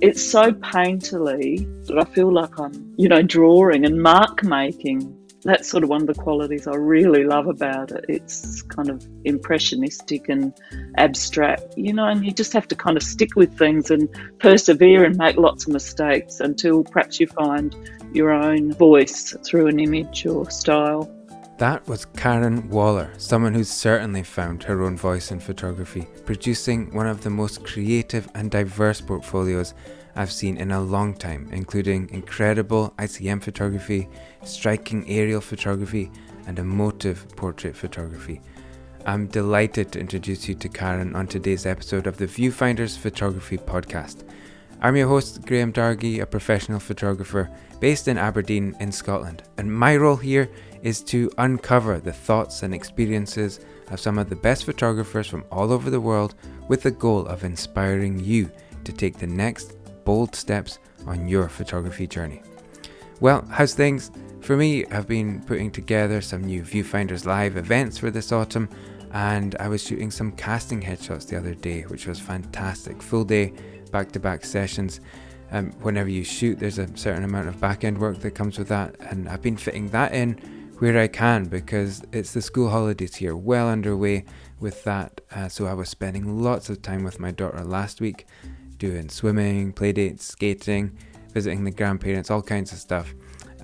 it's so painterly that I feel like I'm, you know, drawing and mark making. That's sort of one of the qualities I really love about it. It's kind of impressionistic and abstract, you know, and you just have to kind of stick with things and persevere and make lots of mistakes until perhaps you find your own voice through an image or style. That was Karen Waller, someone who's certainly found her own voice in photography, producing one of the most creative and diverse portfolios I've seen in a long time, including incredible ICM photography, striking aerial photography, and emotive portrait photography. I'm delighted to introduce you to Karen on today's episode of the Viewfinders Photography Podcast. I'm your host, Graham Dargy, a professional photographer based in Aberdeen in Scotland, and my role here is to uncover the thoughts and experiences of some of the best photographers from all over the world with the goal of inspiring you to take the next bold steps on your photography journey. Well, how's things? For me, I've been putting together some new Viewfinders Live events for this autumn, and I was shooting some casting headshots the other day, which was fantastic. Full day, back to back sessions. Um, whenever you shoot, there's a certain amount of back end work that comes with that, and I've been fitting that in where I can because it's the school holidays here, well underway with that. Uh, so I was spending lots of time with my daughter last week, doing swimming, playdates, skating, visiting the grandparents, all kinds of stuff.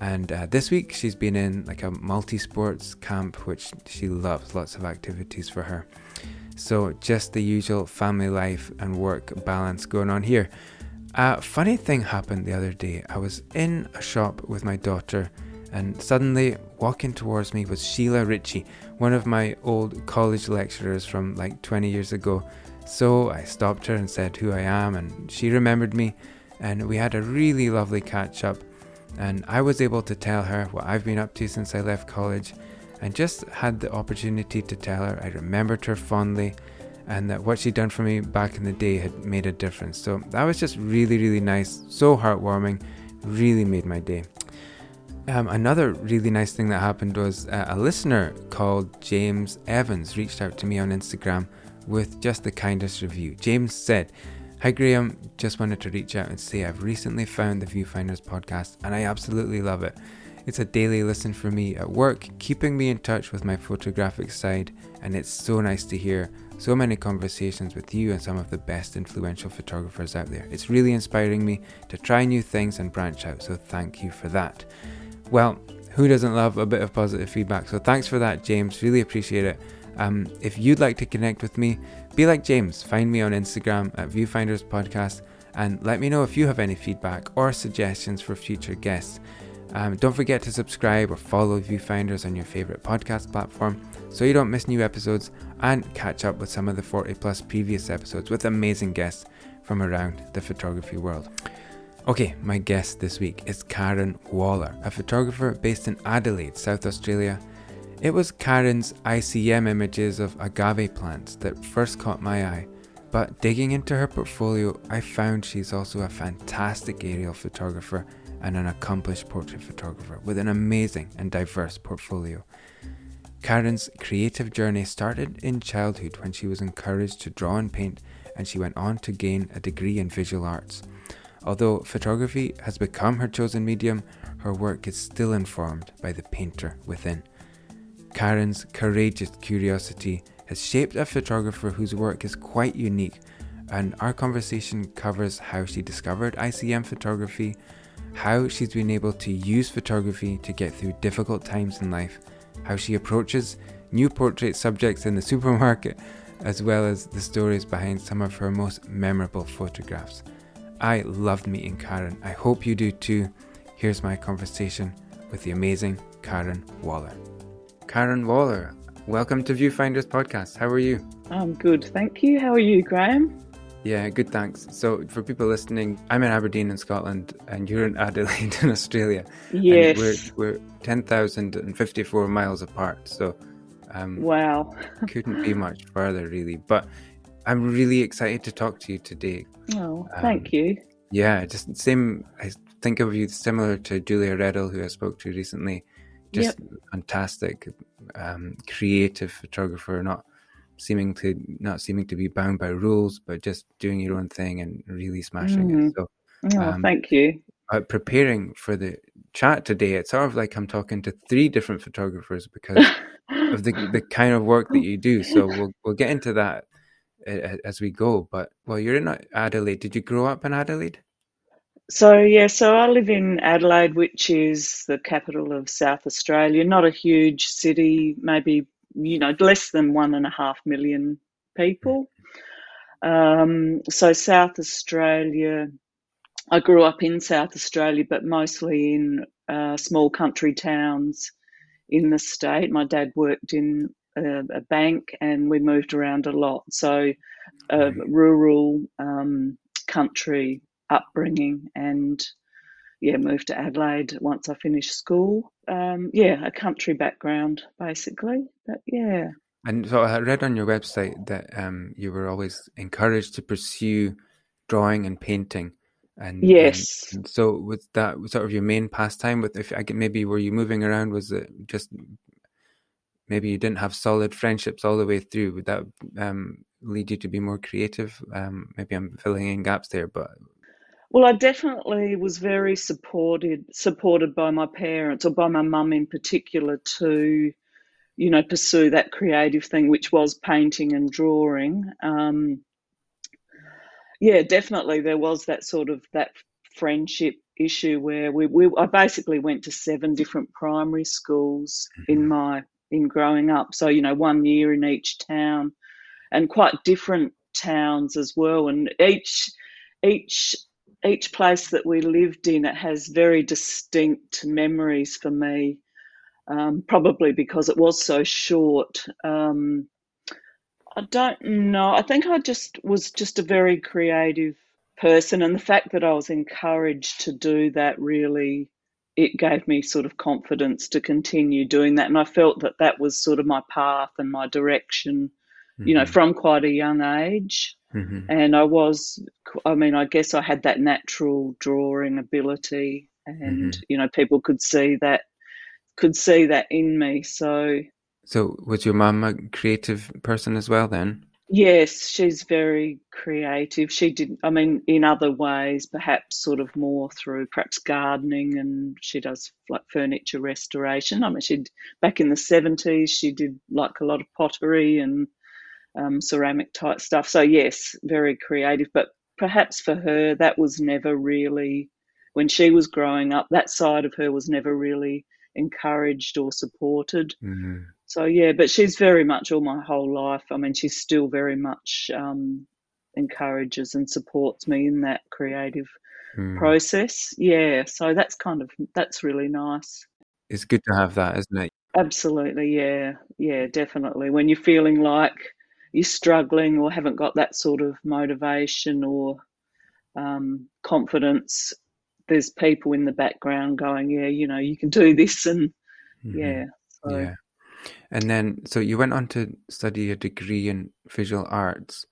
And uh, this week she's been in like a multi sports camp, which she loves, lots of activities for her. So just the usual family life and work balance going on here. A funny thing happened the other day. I was in a shop with my daughter and suddenly walking towards me was Sheila Ritchie, one of my old college lecturers from like 20 years ago. So I stopped her and said who I am, and she remembered me, and we had a really lovely catch up. And I was able to tell her what I've been up to since I left college, and just had the opportunity to tell her I remembered her fondly and that what she'd done for me back in the day had made a difference. So that was just really, really nice, so heartwarming, really made my day. Um, another really nice thing that happened was uh, a listener called James Evans reached out to me on Instagram with just the kindest review. James said, Hi Graham, just wanted to reach out and say I've recently found the Viewfinders podcast and I absolutely love it. It's a daily listen for me at work, keeping me in touch with my photographic side, and it's so nice to hear so many conversations with you and some of the best influential photographers out there. It's really inspiring me to try new things and branch out, so thank you for that. Well, who doesn't love a bit of positive feedback? So thanks for that, James. Really appreciate it. Um, if you'd like to connect with me, be like James. Find me on Instagram at Viewfinders Podcast and let me know if you have any feedback or suggestions for future guests. Um, don't forget to subscribe or follow Viewfinders on your favorite podcast platform so you don't miss new episodes and catch up with some of the 40 plus previous episodes with amazing guests from around the photography world. Okay, my guest this week is Karen Waller, a photographer based in Adelaide, South Australia. It was Karen's ICM images of agave plants that first caught my eye, but digging into her portfolio, I found she's also a fantastic aerial photographer and an accomplished portrait photographer with an amazing and diverse portfolio. Karen's creative journey started in childhood when she was encouraged to draw and paint, and she went on to gain a degree in visual arts. Although photography has become her chosen medium, her work is still informed by the painter within. Karen's courageous curiosity has shaped a photographer whose work is quite unique, and our conversation covers how she discovered ICM photography, how she's been able to use photography to get through difficult times in life, how she approaches new portrait subjects in the supermarket, as well as the stories behind some of her most memorable photographs. I loved meeting Karen. I hope you do too. Here's my conversation with the amazing Karen Waller. Karen Waller, welcome to Viewfinders Podcast. How are you? I'm good, thank you. How are you, Graham? Yeah, good, thanks. So, for people listening, I'm in Aberdeen in Scotland and you're in Adelaide in Australia. Yes. we're, we're 10,054 miles apart. So, um, wow. couldn't be much further, really. But I'm really excited to talk to you today. Oh, thank um, you. Yeah, just same. I think of you similar to Julia Reddle, who I spoke to recently. Just yep. fantastic, um, creative photographer, not seeming to not seeming to be bound by rules, but just doing your own thing and really smashing mm-hmm. it. So Oh, um, thank you. Uh, preparing for the chat today, it's sort of like I'm talking to three different photographers because of the the kind of work that you do. So we'll we'll get into that as we go. But well, you're in Adelaide. Did you grow up in Adelaide? So yeah, so I live in Adelaide, which is the capital of South Australia. Not a huge city, maybe you know less than one and a half million people. Um, so South Australia, I grew up in South Australia, but mostly in uh, small country towns in the state. My dad worked in a, a bank, and we moved around a lot. So uh, rural um, country upbringing and yeah, moved to Adelaide once I finished school. Um, yeah, a country background basically, but yeah. And so I read on your website that um, you were always encouraged to pursue drawing and painting. And yes, and so was that sort of your main pastime? With if I maybe were you moving around? Was it just maybe you didn't have solid friendships all the way through? Would that um, lead you to be more creative? Um, maybe I'm filling in gaps there, but well, I definitely was very supported supported by my parents or by my mum in particular to, you know, pursue that creative thing, which was painting and drawing. Um, yeah, definitely there was that sort of that friendship issue where we, we I basically went to seven different primary schools in mm-hmm. my in growing up. So you know, one year in each town, and quite different towns as well, and each each each place that we lived in, it has very distinct memories for me. Um, probably because it was so short. Um, I don't know. I think I just was just a very creative person, and the fact that I was encouraged to do that really it gave me sort of confidence to continue doing that, and I felt that that was sort of my path and my direction, mm-hmm. you know, mm-hmm. from quite a young age. Mm-hmm. And I was, I mean, I guess I had that natural drawing ability, and mm-hmm. you know, people could see that, could see that in me. So, so was your mum a creative person as well then? Yes, she's very creative. She did, I mean, in other ways, perhaps sort of more through perhaps gardening, and she does like furniture restoration. I mean, she'd back in the seventies, she did like a lot of pottery and um, ceramic type stuff. So, yes, very creative. But perhaps for her, that was never really, when she was growing up, that side of her was never really encouraged or supported. Mm-hmm. So, yeah, but she's very much all my whole life. I mean, she's still very much um, encourages and supports me in that creative mm. process. Yeah, so that's kind of, that's really nice. It's good to have that, isn't it? Absolutely, yeah, yeah, definitely. When you're feeling like you're struggling or haven't got that sort of motivation or um, confidence, there's people in the background going, yeah, you know, you can do this, and mm-hmm. yeah, so. yeah. And then, so you went on to study a degree in visual arts.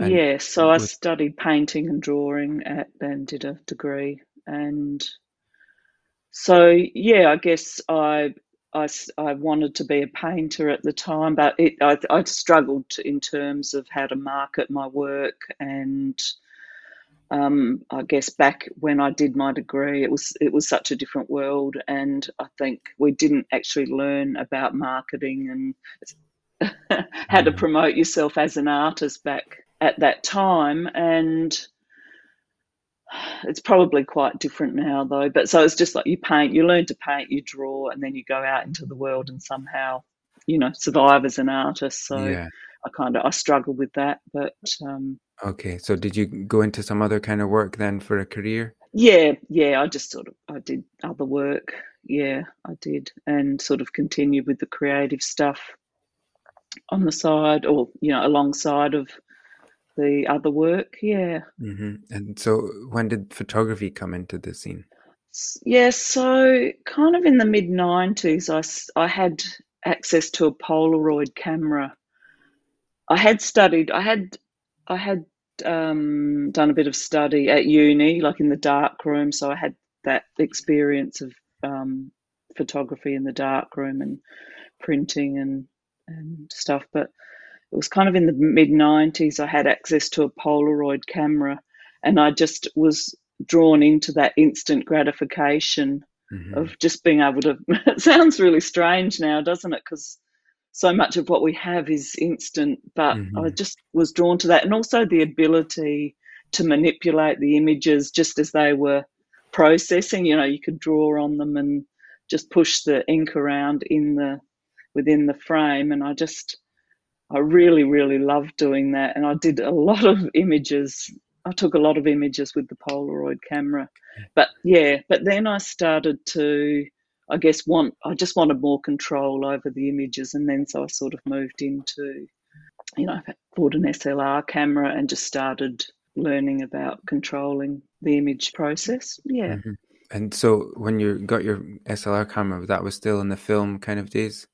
Yeah, so I studied painting and drawing at and did a degree, and so yeah, I guess I I, I wanted to be a painter at the time, but it, I, I struggled in terms of how to market my work. And um, I guess back when I did my degree, it was it was such a different world, and I think we didn't actually learn about marketing and how to mm. promote yourself as an artist back at that time. And it's probably quite different now though but so it's just like you paint you learn to paint you draw and then you go out into the world and somehow you know survive as an artist so yeah. i kind of i struggle with that but um okay so did you go into some other kind of work then for a career yeah yeah i just sort of i did other work yeah i did and sort of continued with the creative stuff on the side or you know alongside of the other work. Yeah. Mm-hmm. And so, when did photography come into the scene? Yeah, so kind of in the mid 90s, I, I had access to a Polaroid camera. I had studied, I had, I had um, done a bit of study at uni, like in the dark room. So I had that experience of um, photography in the dark room and printing and and stuff. But it was kind of in the mid 90s. I had access to a Polaroid camera and I just was drawn into that instant gratification mm-hmm. of just being able to. it sounds really strange now, doesn't it? Because so much of what we have is instant, but mm-hmm. I just was drawn to that. And also the ability to manipulate the images just as they were processing. You know, you could draw on them and just push the ink around in the within the frame. And I just, I really, really loved doing that. And I did a lot of images I took a lot of images with the Polaroid camera. But yeah, but then I started to, I guess, want, I just wanted more control over the images. And then so I sort of moved into, you know, I bought an SLR camera and just started learning about controlling the image process. Yeah. Mm-hmm. And so when you got your SLR camera, that was still in the film kind of days?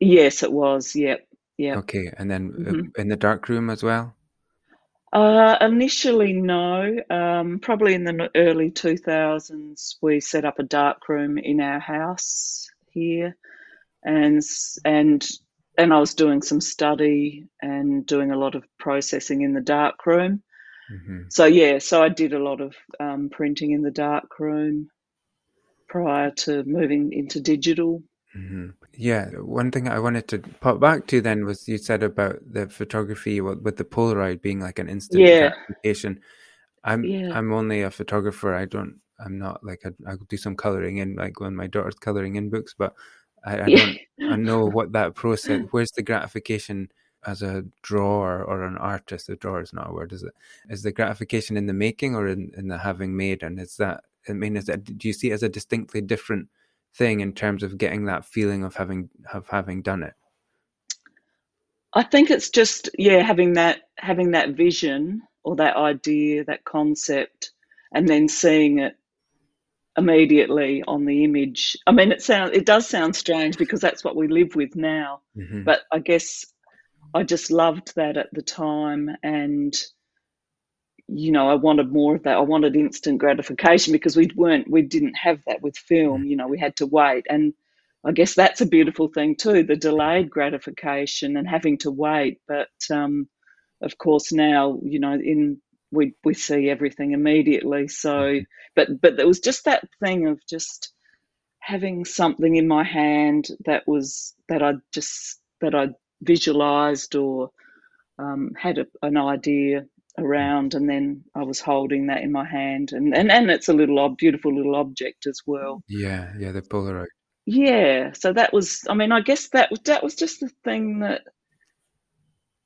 Yes, it was. Yep. Yeah. Okay. And then uh, mm-hmm. in the dark room as well? Uh, initially, no. Um, probably in the early 2000s, we set up a dark room in our house here, and and and I was doing some study and doing a lot of processing in the dark room. Mm-hmm. So yeah, so I did a lot of um, printing in the dark room prior to moving into digital. Mm-hmm. Yeah, one thing I wanted to pop back to then was you said about the photography with the Polaroid being like an instant yeah. gratification. I'm yeah. I'm only a photographer. I don't. I'm not like I, I do some coloring in like when my daughter's coloring in books, but I, I don't. I know what that process. Where's the gratification as a drawer or an artist? A drawer is not a word, is it? Is the gratification in the making or in, in the having made? And is that? I mean, is that? Do you see it as a distinctly different thing in terms of getting that feeling of having of having done it? I think it's just yeah having that having that vision or that idea that concept and then seeing it immediately on the image. I mean it sounds it does sound strange because that's what we live with now. Mm-hmm. But I guess I just loved that at the time and you know, I wanted more of that. I wanted instant gratification because we weren't, we didn't have that with film. You know, we had to wait, and I guess that's a beautiful thing too, the delayed gratification and having to wait. But um, of course, now you know, in we we see everything immediately. So, mm-hmm. but but there was just that thing of just having something in my hand that was that I just that I visualized or um, had a, an idea around and then I was holding that in my hand and and, and it's a little ob- beautiful little object as well. Yeah, yeah, the Polaroid. Yeah, so that was I mean I guess that that was just the thing that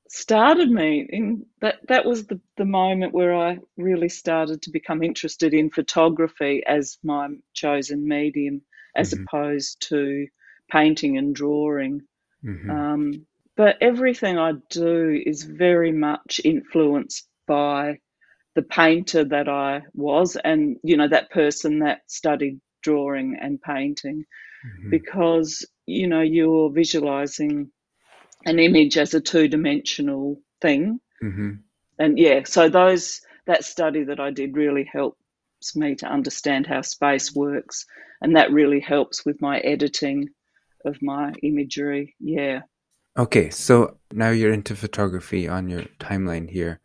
started me in that that was the, the moment where I really started to become interested in photography as my chosen medium as mm-hmm. opposed to painting and drawing. Mm-hmm. Um, but everything I do is very much influenced by the painter that I was and, you know, that person that studied drawing and painting mm-hmm. because, you know, you're visualizing an image as a two dimensional thing. Mm-hmm. And yeah, so those, that study that I did really helps me to understand how space works. And that really helps with my editing of my imagery. Yeah. Okay, so now you're into photography on your timeline here.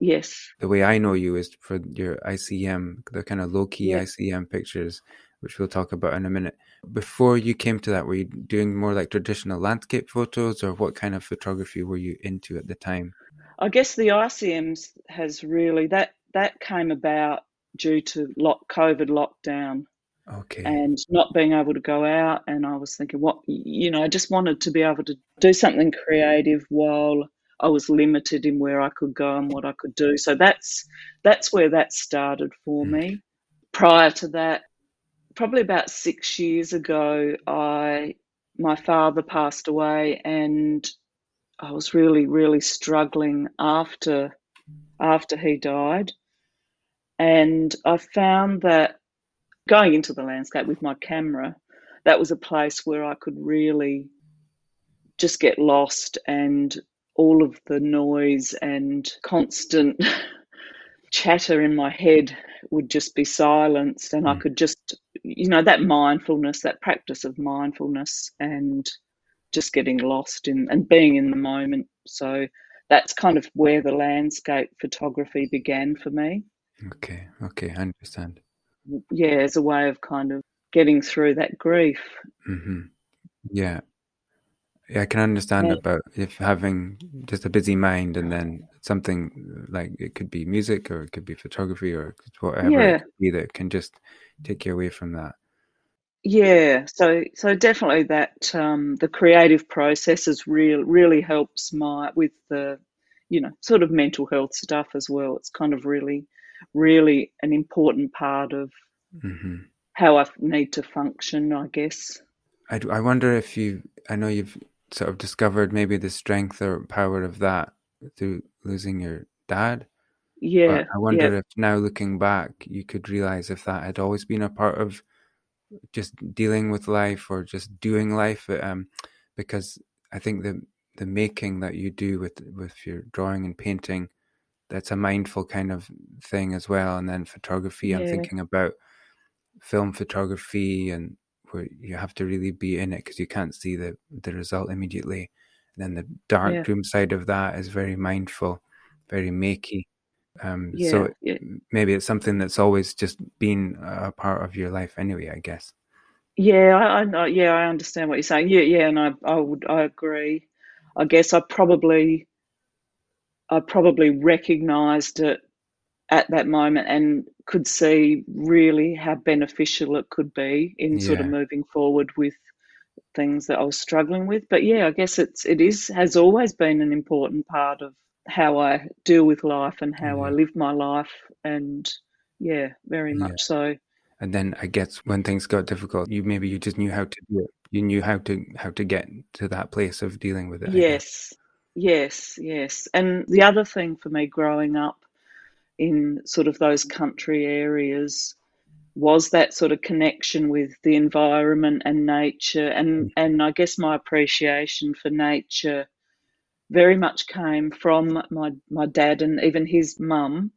Yes. The way I know you is for your ICM, the kind of low key yeah. ICM pictures, which we'll talk about in a minute. Before you came to that, were you doing more like traditional landscape photos, or what kind of photography were you into at the time? I guess the ICMs has really that that came about due to lock, COVID lockdown. Okay. And not being able to go out, and I was thinking, what you know, I just wanted to be able to do something creative while I was limited in where I could go and what I could do. So that's that's where that started for mm. me. Prior to that, probably about six years ago, I my father passed away, and I was really really struggling after after he died, and I found that going into the landscape with my camera, that was a place where I could really just get lost and all of the noise and constant chatter in my head would just be silenced and mm. I could just you know that mindfulness that practice of mindfulness and just getting lost in and being in the moment so that's kind of where the landscape photography began for me Okay, okay, I understand. Yeah, as a way of kind of getting through that grief. Mm-hmm. Yeah. Yeah, I can understand Yeah. about if having just a busy mind and then something like it could be music or it could be photography or whatever Yeah. it could be that can just take you away from that. Yeah, so so definitely that um, the creative process is real really helps my with the you know sort of mental health stuff as well. It's kind of really really an important part of hmm how I need to function, I guess. I, I wonder if you, I know you've sort of discovered maybe the strength or power of that through losing your dad. Yeah, But I wonder yeah, if now looking back, you could realize if that had always been a part of just dealing with life or just doing life. Um, because I think the the making that you do with with your drawing and painting, that's a mindful kind of thing as well. And then photography, I'm thinking about film photography and where you have to really be in it because you can't see the the result immediately. And then the yeah, darkroom side of that is very mindful, very makey. Um, yeah, so yeah. maybe it's something that's always just been a part of your life anyway, I guess. Yeah, I, I. Yeah, I understand what you're saying. Yeah, yeah, and I, I would, I agree. I guess I probably, I probably recognised it at that moment and could see really how beneficial it could be in sort of moving forward with things that I was struggling with. But yeah, I guess it's it is has always been an important part of how I deal with life and how I mm-hmm. live my life, and yeah, very yeah. much so. And then I guess when things got difficult, you maybe you just knew how to do it. You knew how to how to get to that place of dealing with it, I guess. Yes, yes, yes. And the other thing for me growing up in sort of those country areas was that sort of connection with the environment and nature and and I guess my appreciation for nature very much came from my my dad and even his mum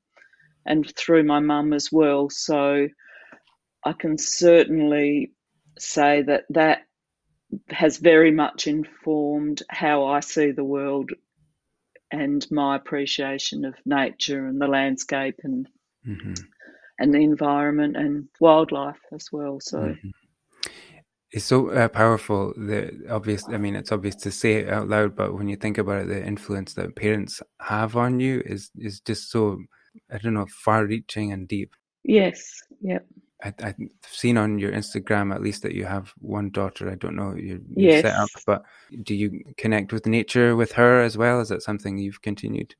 and through my mum as well. So I can certainly say that that has very much informed how I see the world and my appreciation of nature and the landscape and hmm and the environment and wildlife as well. So hmm It's so uh, powerful. The obvious, I mean, it's obvious to say it out loud, but when you think about it, the influence that parents have on you is is just so, I don't know, far-reaching and deep. yes, yeah, I, I've seen on your Instagram at least that you have one daughter. I don't know your your setup, yes, but do you connect with nature with her as well? Is that something you've continued?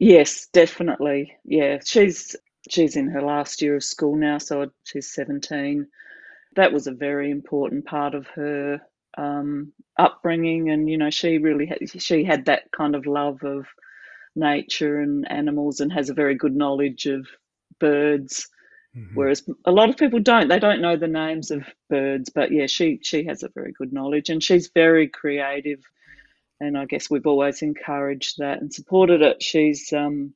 yes, definitely. Yeah, she's she's in her last year of school now, so she's 17. That was a very important part of her um, upbringing, and you know, she really had, she had that kind of love of nature and animals, and has a very good knowledge of birds. Hmm Whereas a lot of people don't. They don't know the names of birds, but yeah, she she has a very good knowledge, and she's very creative. And I guess we've always encouraged that and supported it. She's um,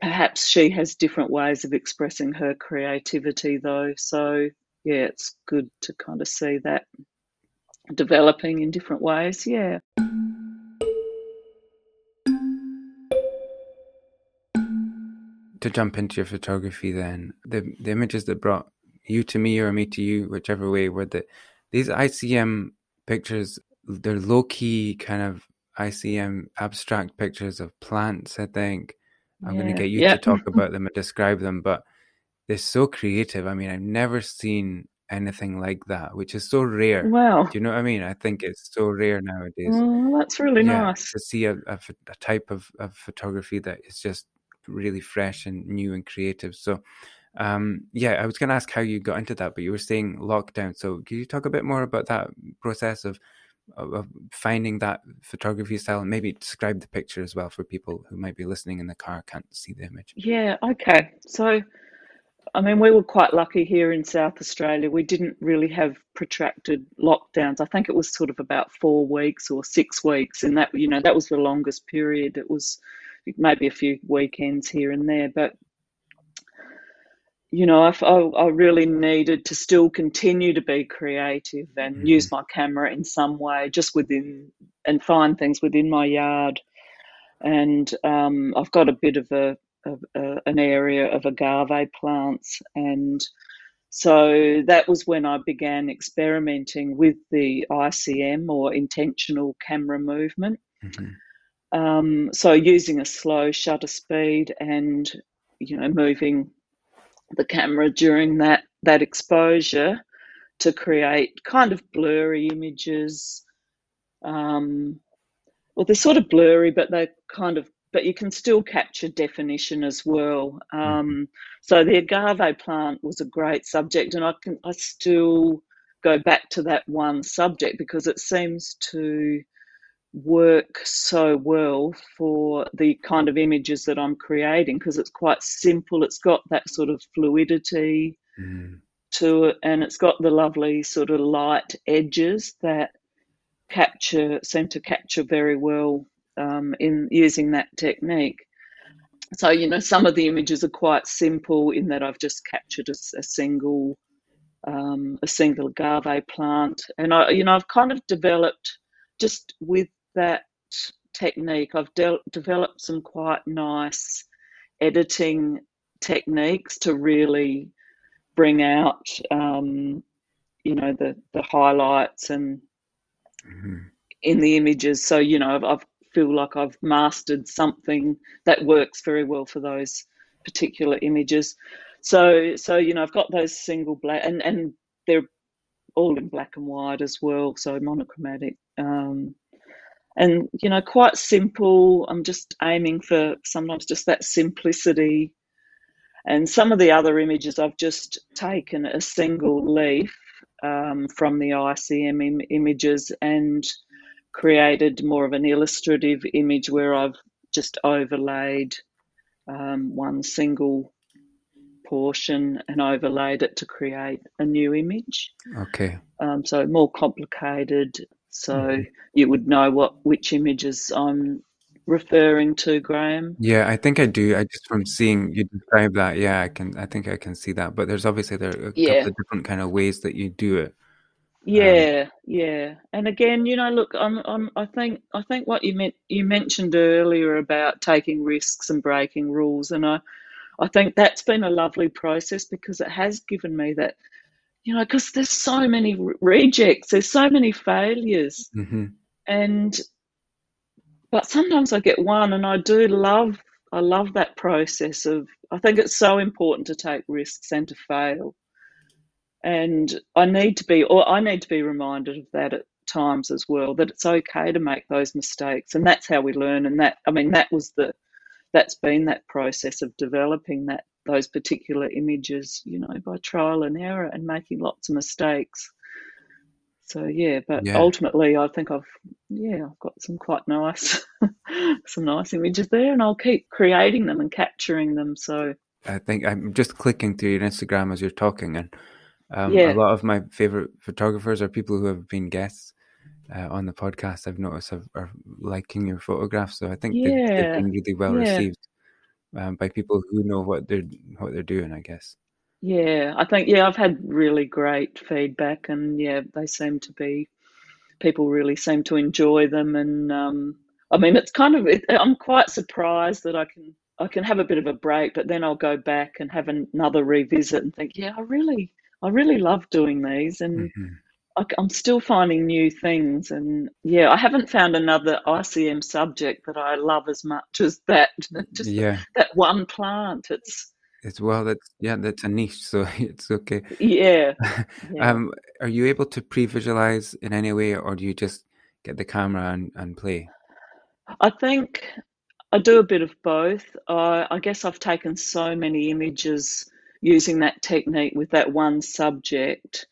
perhaps she has different ways of expressing her creativity, though. So yeah, it's good to kind of see that developing in different ways. Yeah. To jump into your photography, then the the images that brought you to me or me to you, whichever way, were that these ICM pictures. They're low key kind of ICM abstract pictures of plants. I think I'm going to get you Yeah. to talk about them and describe them, but they're so creative. I mean, I've never seen anything like that, which is so rare. Wow. Do you know what I mean? I think it's so rare nowadays. Oh, that's really Yeah, nice. to see a, a, a type of, of photography that is just really fresh and new and creative. So, um, yeah, I was going to ask how you got into that, but you were saying lockdown. So, could you talk a bit more about that process of, of, finding that photography style and maybe describe the picture as well for people who might be listening in the car, can't see the image? Yeah. Okay. So, I mean, we were quite lucky here in South Australia. We didn't really have protracted lockdowns. I think it was sort of about four weeks or six weeks, and that you know that was the longest period. It was maybe a few weekends here and there, but you know, I really needed to still continue to be creative and hmm use my camera in some way, just within and find things within my yard. And um, I've got a bit of a a, a, an area of agave plants and so that was when I began experimenting with the ICM or intentional camera movement. Mm-hmm. Um, so using a slow shutter speed and you know moving the camera during that that exposure to create kind of blurry images. Um, well, they're sort of blurry, but they're kind of but you can still capture definition as well. Um, mm-hmm. so the agave plant was a great subject, and I can I still go back to that one subject because it seems to work so well for the kind of images that I'm creating because it's quite simple. It's got that sort of fluidity mm. to it, and it's got the lovely sort of light edges that capture seem to capture very well um, in using that technique. So, you know, some of the images are quite simple in that I've just captured a, a single um, a single agave plant, and I, you know, I've kind of developed just with that technique. I've de- developed some quite nice editing techniques to really bring out, um, you know, the the highlights and mm-hmm. in the images. So, you know, I've, I've feel like I've mastered something that works very well for those particular images. So so you know I've got those single black and and they're all in black and white as well, so monochromatic. Um, and you know quite simple. I'm just aiming for sometimes just that simplicity. And some of the other images I've just taken a single leaf um, from the ICM Im- images and created more of an illustrative image where I've just overlaid um, one single portion and overlaid it to create a new image. Okay. Um, so more complicated. So mm-hmm. you would know what which images I'm referring to, Graham. Yeah, I think I do. I just from seeing you describe that, yeah, I can. I think I can see that. But there's obviously there are a yeah. couple of different kind of ways that you do it. Um, yeah, um, yeah. And again, you know, look, I'm, I'm, I think, I think what you meant, you mentioned earlier about taking risks and breaking rules, and I, I think that's been a lovely process because it has given me that, you know, because there's so many rejects, there's so many failures, mm-hmm. and, but sometimes I get one, and I do love, I love that process of. I think it's so important to take risks and to fail and I need to be, or I need to be reminded of that at times as well, that it's okay to make those mistakes. And that's how we learn. And that, I mean, that was the, that's been that process of developing that, those particular images, you know, by trial and error and making lots of mistakes. So yeah, but yeah. ultimately, I think I've yeah I've got some quite nice some nice images there, and I'll keep creating them and capturing them. So I think I'm just clicking through your Instagram as you're talking, and um, yeah. A lot of my favorite photographers are people who have been guests uh, on the podcast. I've noticed have, are liking your photographs, so I think yeah. they've, they've, been really well received um, by people who know what they're what they're doing. I guess. Yeah, I think yeah, I've had really great feedback, and yeah, they seem to be people really seem to enjoy them, and um, I mean, it's kind of it, I'm quite surprised that I can I can have a bit of a break, but then I'll go back and have another revisit and think, yeah, I really I really love doing these and mm-hmm. I, am still finding new things. And yeah, I haven't found another ICM subject that I love as much as that. Just yeah. that one plant. It's it's well that's yeah that's a niche so it's okay yeah, yeah. um are you able to pre-visualize in any way or do you just get the camera and, and play i think i do a bit of both uh, i guess i've taken so many images using that technique with that one subject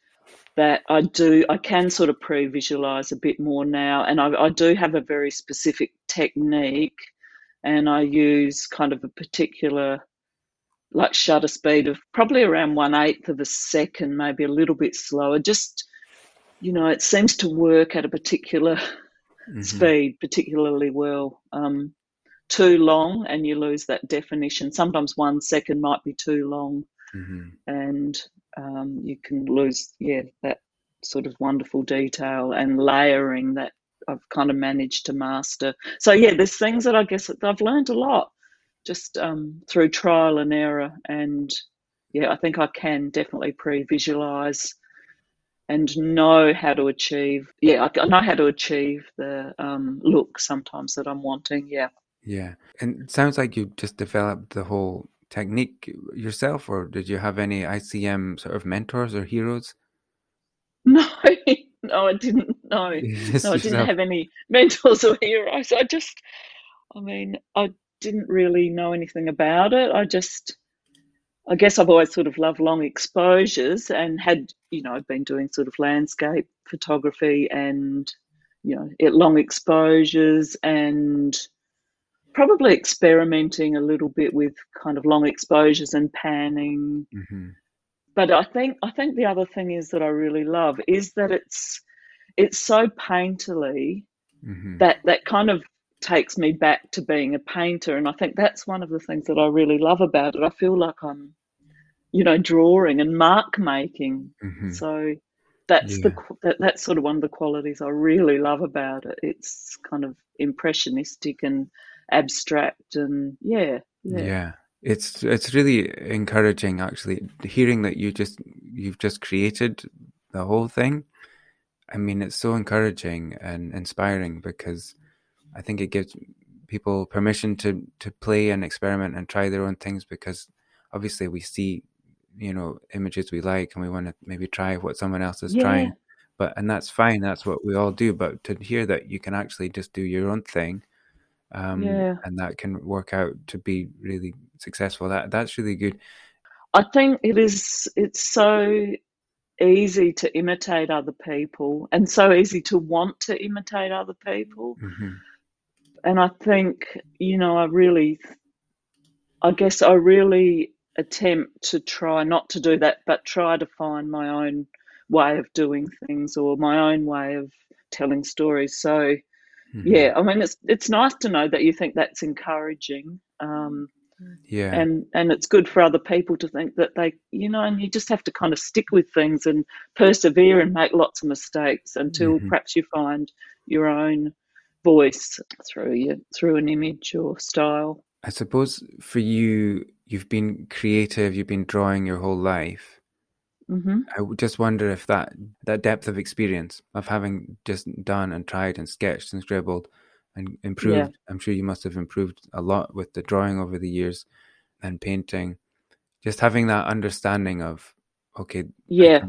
that I do, I can sort of pre visualize a bit more now. And I, I, do have a very specific technique, and I use kind of a particular, like shutter speed of probably around one eighth of a second, maybe a little bit slower. Just, you know, it seems to work at a particular mm-hmm. speed particularly well. Um, too long, and you lose that definition. Sometimes one second might be too long mm-hmm. and um, you can lose yeah that sort of wonderful detail and layering that I've kind of managed to master. So yeah, there's things that I guess I've learned a lot just um, through trial and error. And yeah, I think I can definitely pre visualize and know how to achieve. Yeah, I know how to achieve the um, look sometimes that I'm wanting. Yeah. Yeah. And it sounds like you just developed the whole technique yourself, or did you have any ICM sort of mentors or heroes? No, no, I didn't. No, no, I didn't yourself. have any mentors or heroes. I just, I mean, I didn't really know anything about it. I just, I guess I've always sort of loved long exposures and had, you know, I've been doing sort of landscape photography and, you know, it long exposures and probably experimenting a little bit with kind of long exposures and panning. Mm-hmm. But I think I think the other thing is that I really love is that it's it's so painterly mm-hmm. that that kind of takes me back to being a painter and i think that's one of the things that i really love about it i feel like i'm you know drawing and mark making mm-hmm. so that's yeah. the that, that's sort of one of the qualities i really love about it it's kind of impressionistic and abstract and yeah yeah, yeah. it's it's really encouraging actually hearing that you just you've just created the whole thing i mean it's so encouraging and inspiring because I think it gives people permission to to play and experiment and try their own things because obviously we see you know images we like and we want to maybe try what someone else is yeah. trying but and that's fine that's what we all do but to hear that you can actually just do your own thing um yeah. and that can work out to be really successful that that's really good i think it is it's so easy to imitate other people and so easy to want to imitate other people mm-hmm and I think, you know, I really, I guess I really attempt to try not to do that, but try to find my own way of doing things or my own way of telling stories. So, mm-hmm. yeah, I mean, it's it's nice to know that you think that's encouraging. Um, yeah, and and it's good for other people to think that they, you know, and you just have to kind of stick with things and persevere and make lots of mistakes until mm-hmm. perhaps you find your own voice through you through an image or style. I suppose for you, you've been creative, you've been drawing your whole life. Mm-hmm. I just wonder if that that depth of experience of having just done and tried and sketched and scribbled and improved. Yeah. I'm sure you must have improved a lot with the drawing over the years and painting. Just having that understanding of okay yeah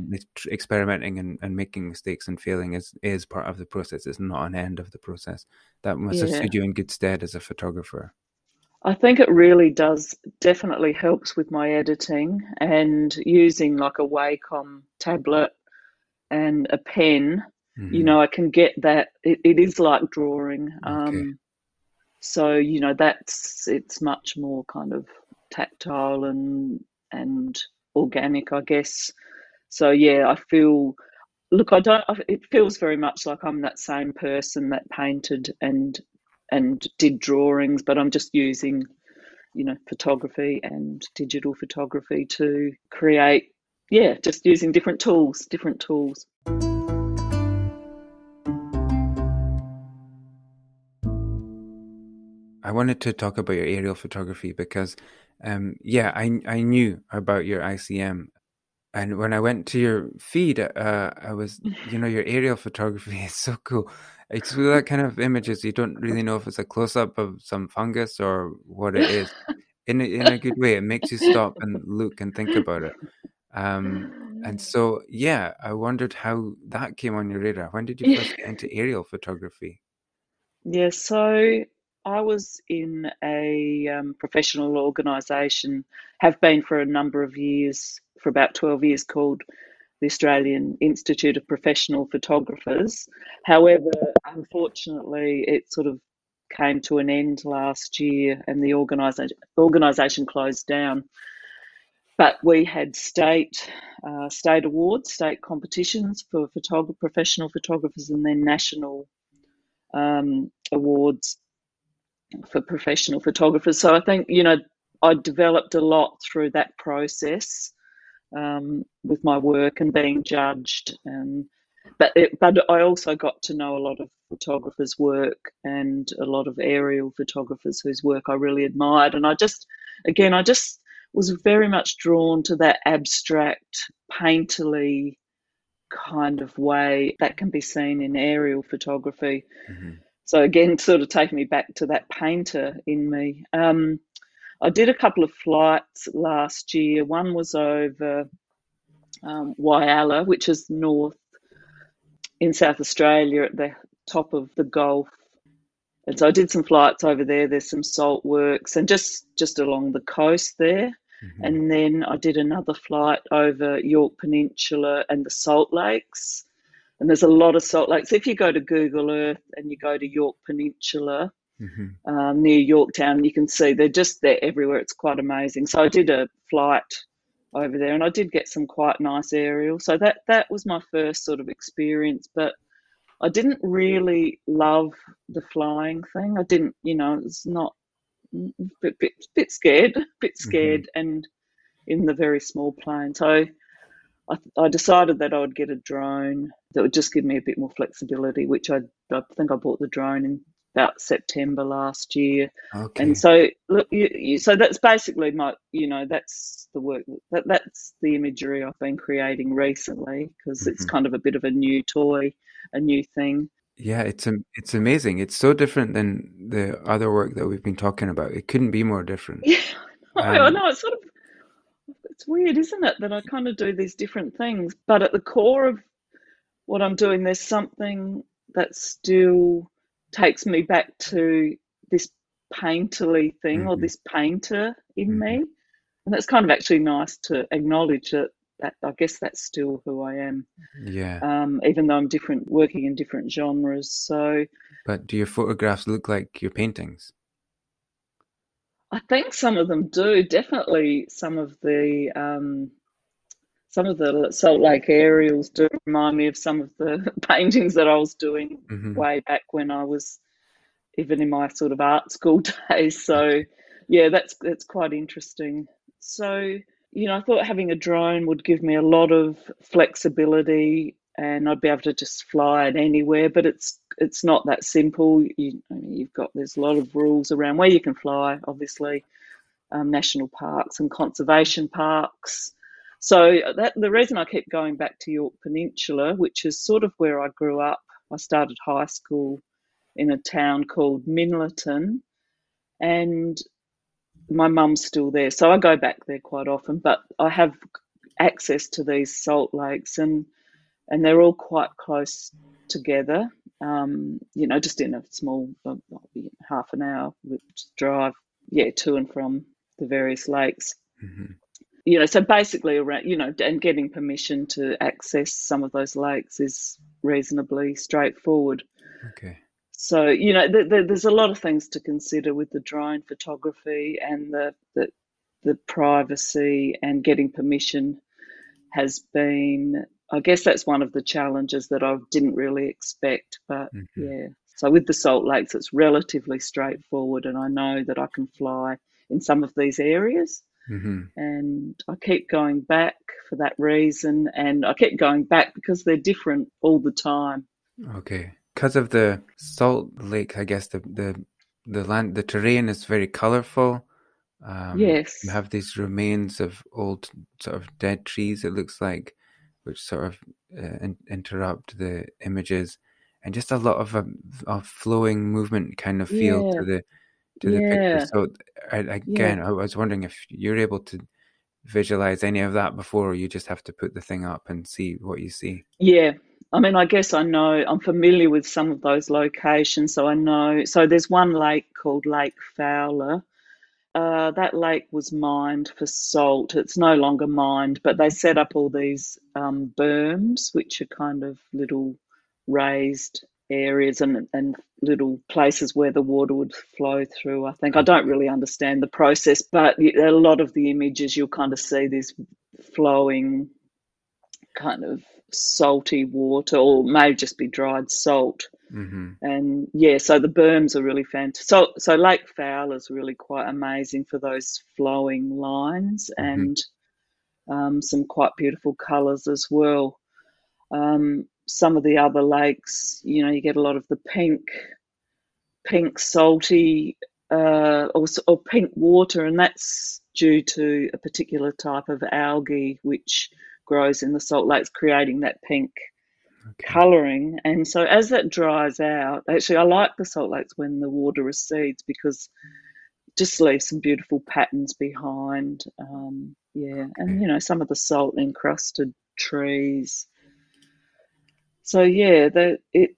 experimenting and, and making mistakes and failing is is part of the process it's not an end of the process that must yeah. have stood you in good stead as a photographer i think it really does definitely helps with my editing and using like a wacom tablet and a pen mm-hmm. you know i can get that it, it is like drawing okay. um so you know that's it's much more kind of tactile and and organic, I guess. So yeah, I feel. Look, I don't. It feels very much like I'm that same person that painted and and did drawings, but I'm just using, you know, photography and digital photography to create. Yeah, just using different tools, different tools. I wanted to talk about your aerial photography because um, yeah, I I knew about your ICM, and when I went to your feed, uh, I was you know your aerial photography is so cool. It's that kind of images you don't really know if it's a close up of some fungus or what it is. In a, in a good way, it makes you stop and look and think about it. Um, and so, yeah, I wondered how that came on your radar. When did you first get into aerial photography? Yeah, so I was in a um, professional organisation, have been for a number of years, for about 12 years, called the Australian Institute of Professional Photographers. However, unfortunately, it sort of came to an end last year and the organisation, organisation closed down. But we had state uh, state awards, state competitions for photog- professional photographers, and then national um, awards for professional photographers. So I think, you know, I developed a lot through that process um, with my work and being judged. And but it, but I also got to know a lot of photographers' work and a lot of aerial photographers whose work I really admired, and I just again I just was very much drawn to that abstract, painterly kind of way that can be seen in aerial photography. Mm-hmm. So again, sort of taking me back to that painter in me. Um, I did a couple of flights last year. One was over um, Whyalla, which is north in South Australia at the top of the Gulf. And so I did some flights over there. There's some salt works and just just along the coast there. Mm-hmm. And then I did another flight over Yorke Peninsula and the Salt Lakes. And there's a lot of salt lakes. If you go to Google Earth and you go to Yorke Peninsula mm-hmm. um, near Yorketown, you can see they're just there everywhere. It's quite amazing. So I did a flight over there and I did get some quite nice aerial. So that, that was my first sort of experience. But I didn't really love the flying thing. I didn't, you know, it's not bit, bit, bit scared, bit mm-hmm. scared, mm-hmm. and in the very small plane. So I, I, decided that I would get a drone that would just give me a bit more flexibility, which I, I think I bought the drone in about September last year. Okay. And so look, you, you, so that's basically my, you know, that's the work that that's the imagery I've been creating recently because mm-hmm. it's kind of a bit of a new toy, a new thing. Yeah, it's a, it's amazing. It's so different than the other work that we've been talking about. It couldn't be more different. Yeah, I um, know. It's sort of it's weird, isn't it, that I kind of do these different things, but at the core of what I'm doing, there's something that's still takes me back to this painterly thing mm-hmm. or this painter in mm-hmm. me, and that's kind of actually nice to acknowledge that that I guess that's still who I am. Yeah. Um, even though I'm different, working in different genres. So. But do your photographs look like your paintings? I think some of them do. Definitely, some of the um, some of the Salt Lake aerials do remind me of some of the paintings that I was doing mm-hmm. way back when I was even in my sort of art school days. So, yeah, that's that's quite interesting. So you know, I thought having a drone would give me a lot of flexibility and I'd be able to just fly it anywhere. But it's it's not that simple. You, I mean, you've got there's a lot of rules around where you can fly, obviously, um, national parks and conservation parks. So that the reason I keep going back to Yorke Peninsula, which is sort of where I grew up. I started high school in a town called Minlaton, and my mum's still there, so I go back there quite often. But I have access to these salt lakes, and and they're all quite close together. Um, you know, just in a small uh, half an hour drive, yeah, to and from the various lakes. Mm-hmm. You know, so basically around, you know, and getting permission to access some of those lakes is reasonably straightforward. Okay. So you know, th- th- there's a lot of things to consider with the drone photography and the, the the privacy and getting permission has been. I guess that's one of the challenges that I didn't really expect. But mm-hmm. yeah, so with the Salt Lakes, it's relatively straightforward, and I know that I can fly in some of these areas. Mm-hmm. And I keep going back for that reason, and I keep going back because they're different all the time. Okay because of the salt lake, I guess the the the land, the terrain is very colorful. Um, yes, you have these remains of old sort of dead trees. It looks like, which sort of uh, in, interrupt the images, and just a lot of a, um, a flowing movement kind of feel yeah. to the to the yeah. picture. So I, again, yeah. I was wondering if you're able to visualize any of that before, or you just have to put the thing up and see what you see. Yeah, I mean, I guess I know, I'm familiar with some of those locations, so I know. So there's one lake called Lake Fowler. Uh, that lake was mined for salt. It's no longer mined, but they set up all these um, berms, which are kind of little raised areas and, and little places where the water would flow through. I think I don't really understand the process, but a lot of the images you'll kind of see this flowing kind of salty water or may just be dried salt. Mm-hmm. And yeah, so the berms are really fantastic. So, so Lake Fowler is really quite amazing for those flowing lines mm-hmm. and um, some quite beautiful colours as well. Um, some of the other lakes, you know, you get a lot of the pink, pink salty, uh, or, or pink water, and that's due to a particular type of algae which grows in the salt lakes, creating that pink okay. colouring. And so as that dries out, actually, I like the salt lakes when the water recedes because just leaves some beautiful patterns behind. Um, yeah, and you know some of the salt encrusted trees. So yeah, that it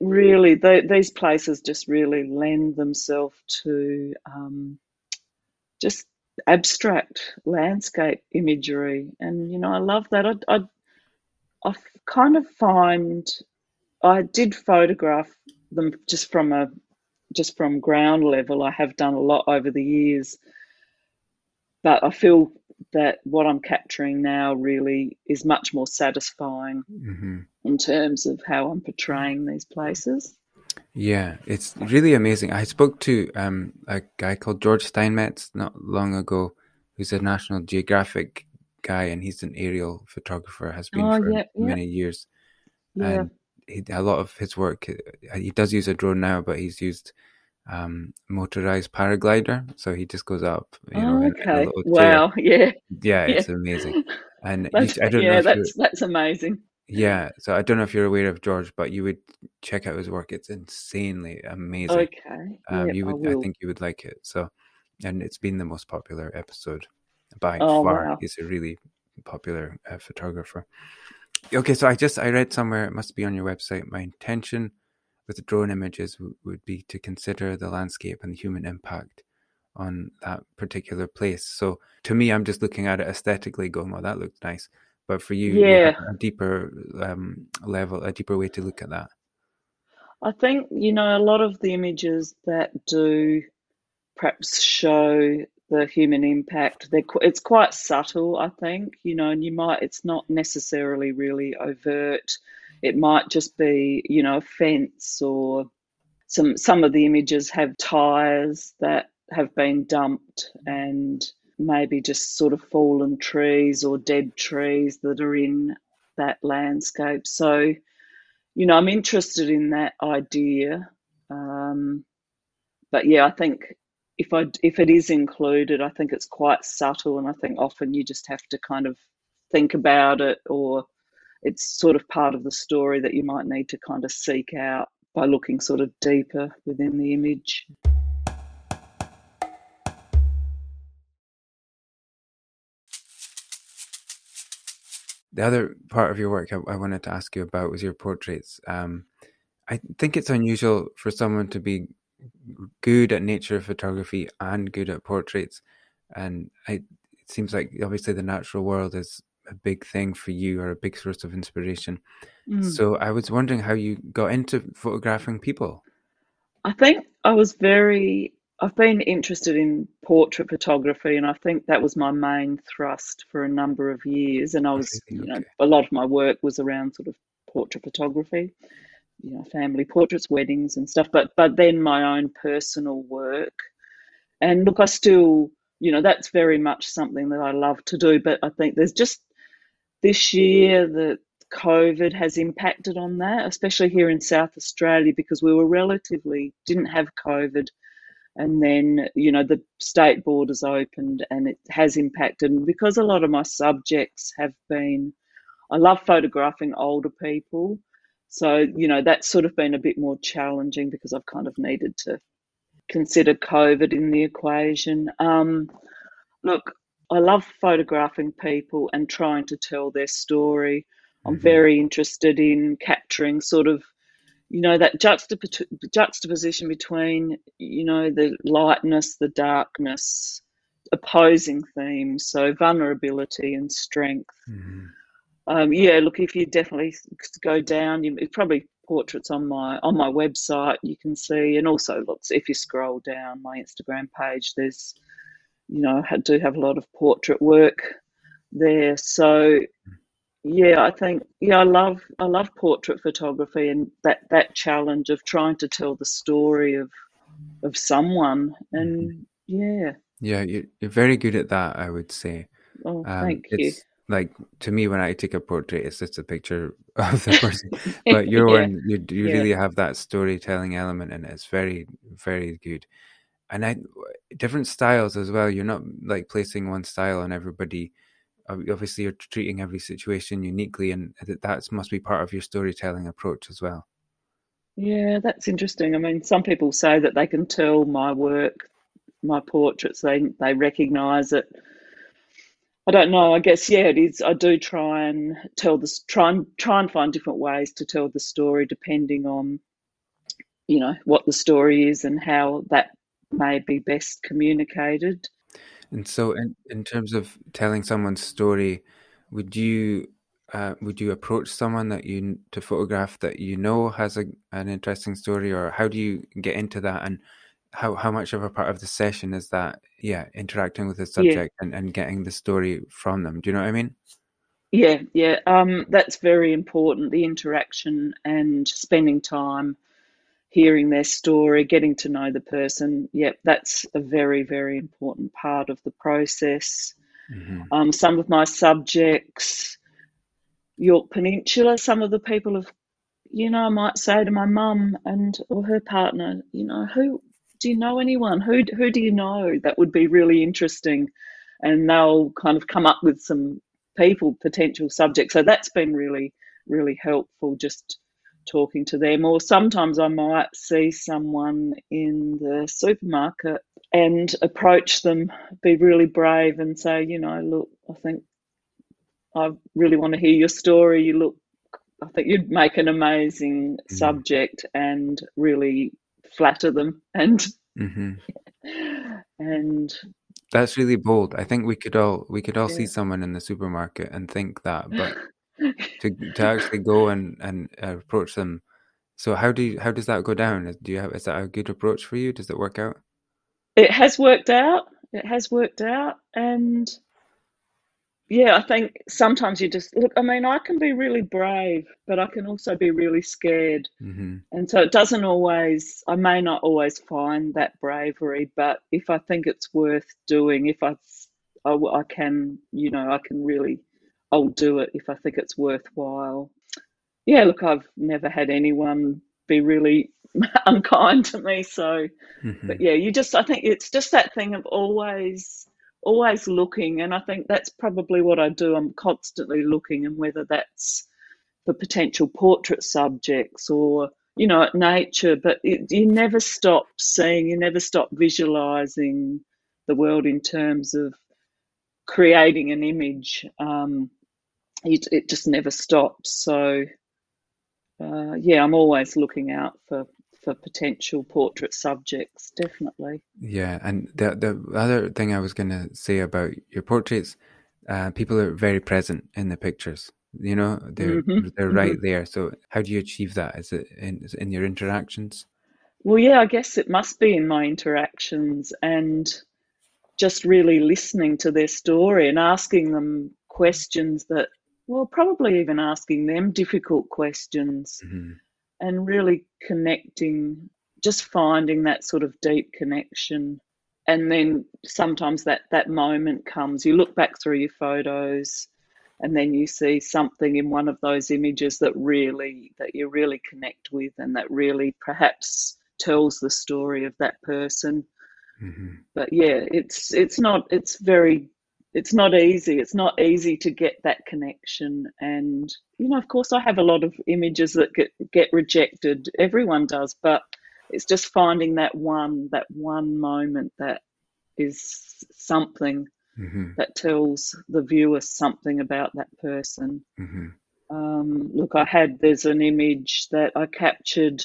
really they, these places just really lend themselves to um, just abstract landscape imagery, and you know I love that. I, I I kind of find I did photograph them just from a just from ground level. I have done a lot over the years, but I feel that what I'm capturing now really is much more satisfying mm-hmm. in terms of how I'm portraying these places. Yeah, it's really amazing. I spoke to um, a guy called George Steinmetz not long ago, who's a National Geographic guy, and he's an aerial photographer, has been oh, for yeah, many yeah. years. Yeah. And he, a lot of his work, he does use a drone now, but he's used um, motorized paraglider. So he just goes up, you know. Oh, okay. In, in wow. Yeah. Yeah, it's amazing. And I don't yeah, know. that's that's amazing. Yeah. So I don't know if you're aware of George, but you would check out his work. It's insanely amazing. Okay. Um, you would. I, I, think you would like it. So, and it's been the most popular episode by oh, far. Wow. He's a really popular uh, photographer. Okay, so I just I read somewhere it must be on your website. My intention with drone images w- would be to consider the landscape and the human impact on that particular place. So to me, I'm just looking at it aesthetically, going, "Well, that looks nice." But for you, yeah, you a deeper um, level, a deeper way to look at that. I think you know a lot of the images that do perhaps show the human impact. They're, it's quite subtle, I think, you know, and you might, it's not necessarily really overt. It might just be, you know, a fence or some, some of the images have tires that have been dumped and maybe just sort of fallen trees or dead trees that are in that landscape. So, you know, I'm interested in that idea. Um, but yeah, I think if I if it is included, I think it's quite subtle, and I think often you just have to kind of think about it, or it's sort of part of the story that you might need to kind of seek out by looking sort of deeper within the image. The other part of your work I, I wanted to ask you about was your portraits. Um, I think it's unusual for someone to be good at nature photography and good at portraits. And I, it seems like obviously the natural world is a big thing for you or a big source of inspiration. Mm. So I was wondering how you got into photographing people. I think I was very, I've been interested in portrait photography, and I think that was my main thrust for a number of years. And I was, you know, a lot of my work was around sort of portrait photography you know family portraits, weddings and stuff. But but then my own personal work, and look, I still you know that's very much something that I love to do. But I think there's just this year that COVID has impacted on that, especially here in South Australia, because we were relatively didn't have COVID. And then, you know, the state borders opened and it has impacted. And because a lot of my subjects have been, I love photographing older people. So, you know, that's sort of been a bit more challenging because I've kind of needed to consider COVID in the equation. Um, look, I love photographing people and trying to tell their story. I'm mm-hmm. very interested in capturing sort of, you know, that juxtap- juxtaposition between, you know, the lightness, the darkness, opposing themes. So vulnerability and strength. Mm-hmm um, yeah, look, if you definitely go down, you, it's probably portraits on my on my website. You can see, and also looks if you scroll down my Instagram page, there's, you know, I do have a lot of portrait work there. So, yeah, I think yeah, I love I love portrait photography and that that challenge of trying to tell the story of of someone, and yeah, yeah, you're, you're very good at that. I would say. Oh, um, thank you like to me when I take a portrait, it's just a picture of the person. but your yeah. one, you, you yeah. really have that storytelling element, and it. it's very, very good. And I, different styles as well. You're not like placing one style on everybody. Obviously, you're treating every situation uniquely, and that must be part of your storytelling approach as well. Yeah, that's interesting. I mean, some people say that they can tell my work, my portraits, they they recognise it I don't know. I guess yeah, it is. I do try and tell this, try and try and find different ways to tell the story, depending on, you know, what the story is and how that may be best communicated. And so, in in terms of telling someone's story, would you uh, would you approach someone that you to photograph that you know has a, an interesting story, or how do you get into that? And how how much of a part of the session is that yeah interacting with the subject yeah. and, and getting the story from them do you know what i mean yeah yeah um that's very important the interaction and spending time hearing their story getting to know the person yeah that's a very very important part of the process mm-hmm. um some of my subjects Yorke peninsula some of the people have you know, I might say to my mum and or her partner, you know, who do you know anyone? Who who do you know that would be really interesting? And they'll kind of come up with some people, potential subjects. So that's been really really helpful. Just talking to them, or sometimes I might see someone in the supermarket and approach them, be really brave, and say, you know, look, I think I really want to hear your story. You look I think you'd make an amazing mm. subject and really flatter them and mm-hmm. and that's really bold i think we could all we could all yeah. see someone in the supermarket and think that but to to actually go and and uh, approach them so how do you how does that go down do you have is that a good approach for you does it work out it has worked out it has worked out and yeah, I think sometimes you just look. I mean, I can be really brave, but I can also be really scared, mm-hmm. and so it doesn't always. I may not always find that bravery, but if I think it's worth doing, if I, I, I can, you know, I can really, I'll do it if I think it's worthwhile. Yeah, look, I've never had anyone be really unkind to me, so, mm-hmm. but yeah, you just. I think it's just that thing of always always looking, and I think that's probably what I do. I'm constantly looking, and whether that's for potential portrait subjects or you know, at nature, but it, you never stop seeing, you never stop visualizing the world in terms of creating an image. Um, it, it just never stops. So, uh, yeah, I'm always looking out for for potential portrait subjects, definitely. Yeah, and the the other thing I was going to say about your portraits, uh, people are very present in the pictures. You know, they're mm-hmm. they're right mm-hmm. there. So, how do you achieve that? Is it in is it in your interactions? Well, yeah, I guess it must be in my interactions and just really listening to their story and asking them questions that, well, probably even asking them difficult questions. Mm-hmm and really connecting, just finding that sort of deep connection. And then sometimes that, that moment comes, you look back through your photos and then you see something in one of those images that really that you really connect with and that really perhaps tells the story of that person mm-hmm. but yeah it's it's not it's very it's not easy. It's not easy to get that connection. And, you know, of course, I have a lot of images that get, get rejected. Everyone does. But it's just finding that one, that one moment that is something mm-hmm. that tells the viewer something about that person. Mm-hmm. Um, look, I had, there's an image that I captured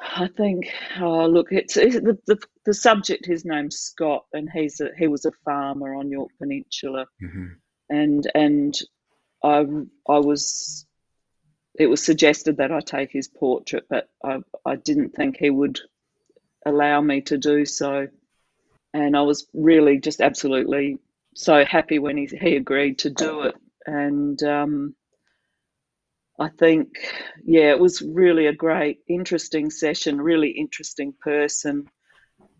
I think, oh, look, it's, it's the, the, the subject. His name's Scott, and he's a, he was a farmer on Yorke Peninsula, mm-hmm. and and I I was it was suggested that I take his portrait, but I I didn't think he would allow me to do so, and I was really just absolutely so happy when he he agreed to do it, and um, I think, yeah, it was really a great, interesting session, really interesting person.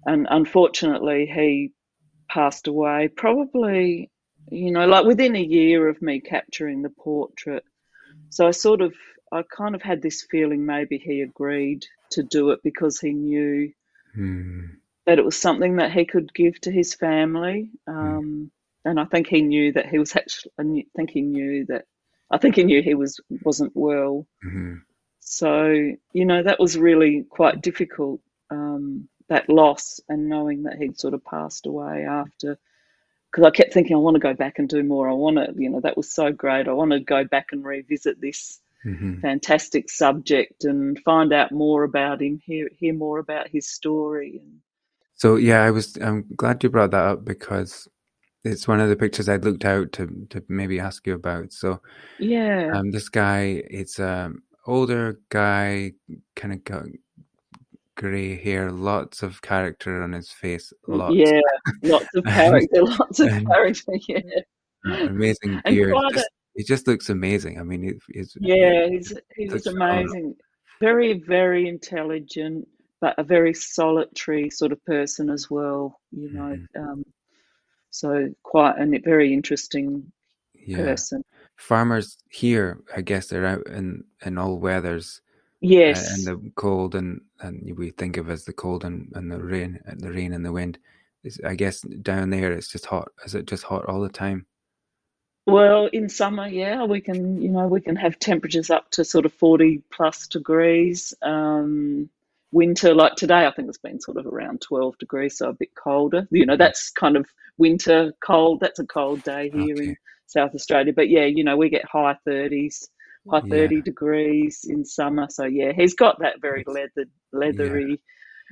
And unfortunately, he passed away probably, you know, like within a year of me capturing the portrait. So I sort of, I kind of had this feeling maybe he agreed to do it because he knew Hmm. that it was something that he could give to his family. Um, and I think he knew that he was actually, I think he knew that, I think he knew he was, wasn't well. hmm So, you know, that was really quite difficult, um, that loss and knowing that he'd sort of passed away after. Because I kept thinking, I want to go back and do more. I want to, you know, that was so great. I want to go back and revisit this hmm fantastic subject and find out more about him, hear, hear more about his story. And So yeah, I was. I'm glad you brought that up because it's one of the pictures I'd looked out to to maybe ask you about. So yeah, um, this guy, it's a older guy, kind of got grey hair, lots of character on his face, lots, yeah, lots of character, lots of character, yeah. amazing beard. Just, he just looks amazing. I mean, he's Yeah, he's, he was phenomenal. amazing. Very, very intelligent, but a very solitary sort of person as well, you know. Mm-hmm. Um, so quite a very interesting yeah. person. Farmers here, I guess, they're out in in all weathers. uh, Yes. and the cold and and we think of as the cold and, and the rain and the rain and the wind is i guess down there it's just hot is it just hot all the time Well, in summer, yeah, we can, you know, we can have temperatures up to sort of 40 plus degrees. Um, winter, like today, I think it's been sort of around 12 degrees, so a bit colder. You know, that's kind of winter cold. That's a cold day here Okay. in South Australia. But yeah, you know, we get high 30s, high Yeah. 30 degrees in summer. So yeah, he's got that very leathered, leathery,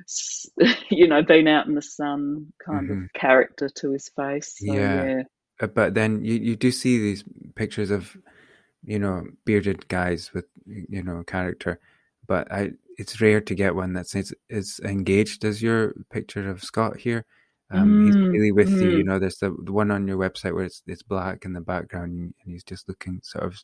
s you know, been out in the sun kind Mhm. of character to his face. So Yeah. yeah. Uh, but then you, you do see these pictures of you know bearded guys with you know character but i it's rare to get one that's as, as engaged as your picture of scott here um he's Mm, really with you you mm. know there's the, the one on your website where it's it's black in the background and he's just looking sort of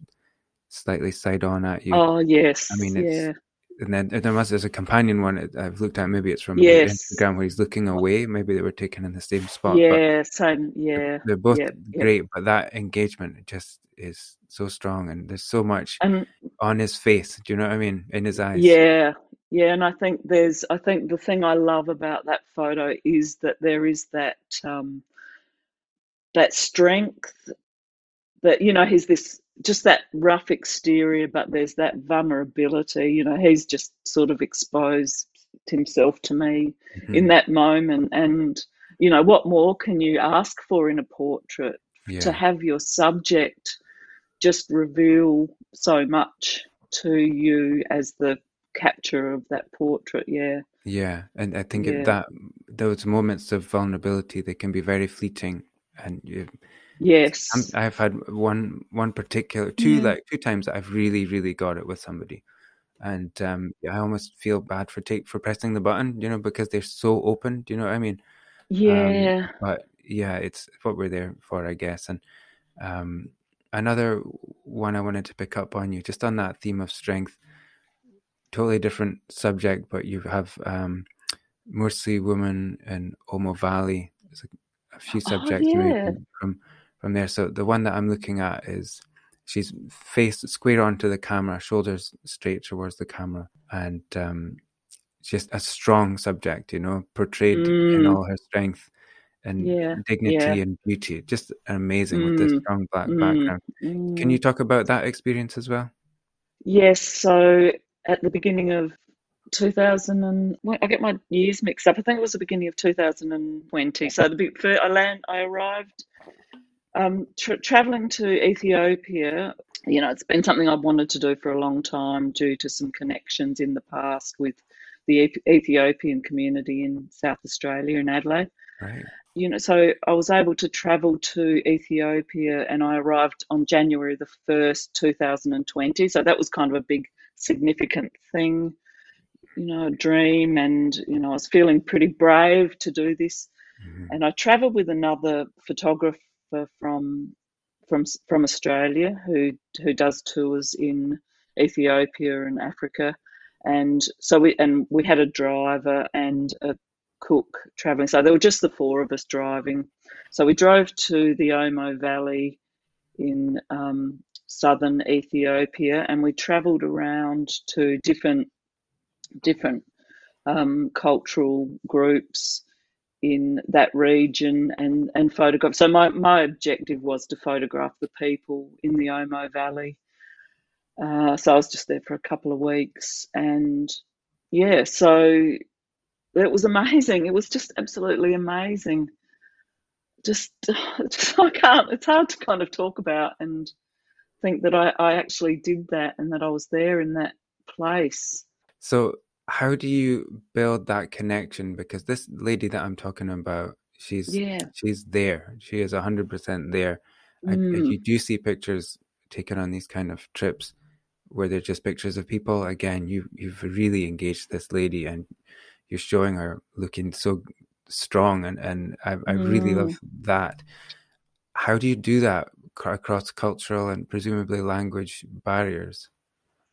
slightly side on at you Oh yes, I mean, it's yeah, and then there must there's a companion one I've looked at. Maybe it's from Yes. Instagram where he's looking away. Maybe they were taken in the same spot. Yeah, same, yeah, they're both yeah, yeah. great. But that engagement just is so strong, and there's so much and on his face. Do you know what I mean? In his eyes. yeah, yeah. And I think there's, I think the thing I love about that photo is that there is that um, that strength that you know he's this just that rough exterior, but there's that vulnerability. You know, he's just sort of exposed himself to me Mhm. in that moment, and you know, what more can you ask for in a portrait? yeah. to have your subject just reveal so much to you as the capture of that portrait. Yeah. Yeah, and I think Yeah. that those moments of vulnerability they can be very fleeting, and you, Yes. I'm, I've had one one particular two Yeah. like two times that I've really really got it with somebody, and um, I almost feel bad for take for pressing the button, you know, because they're so open. Do you know what I mean? yeah. But yeah, it's what we're there for, I guess. And um, another one I wanted to pick up on you, just on that theme of strength. Totally different subject, but you have um, mostly women in Omo Valley. There's a, a few Oh, subjects maybe yeah. from, from there. So the one that I'm looking at is she's faced square onto the camera, shoulders straight towards the camera, and um, just a strong subject, you know, portrayed in Mm. all her strength and Yeah, dignity yeah. and beauty. Just amazing with this Mm, strong black mm, background. Can mm. you talk about that experience as well? Yes. So at the beginning of 2000 and I get my years mixed up. I think it was the beginning of 2020. So the big, I land, I arrived um, tra- traveling to Ethiopia. You know, it's been something I've wanted to do for a long time due to some connections in the past with the Ethiopian community in South Australia in Adelaide Right. you know, so I was able to travel to Ethiopia and I arrived on January the 1st, 2020. So that was kind of a big, significant thing, you know, a dream. And, you know, I was feeling pretty brave to do this. Mhm. And I traveled with another photographer from from from Australia who who does tours in Ethiopia and Africa. And so we and we had a driver and a cook traveling. So there were just the four of us driving. So we drove to the Omo Valley in um, southern Ethiopia, and we travelled around to different different um, cultural groups in that region and and photograph. So my my objective was to photograph the people in the Omo Valley. Uh, so I was just there for a couple of weeks, and yeah, so it was amazing. It was just absolutely amazing. Just, just I can't. It's hard to kind of talk about and think that I, I actually did that and that I was there in that place. So how do you build that connection? Because this lady that I'm talking about, she's Yeah. she's there. She is hundred percent there. Mm. you do see pictures taken on these kind of trips where they're just pictures of people. Again, you you've really engaged this lady and you're showing her looking so strong and and I, I really Mm. love that. How do you do that cr- across cultural and presumably language barriers?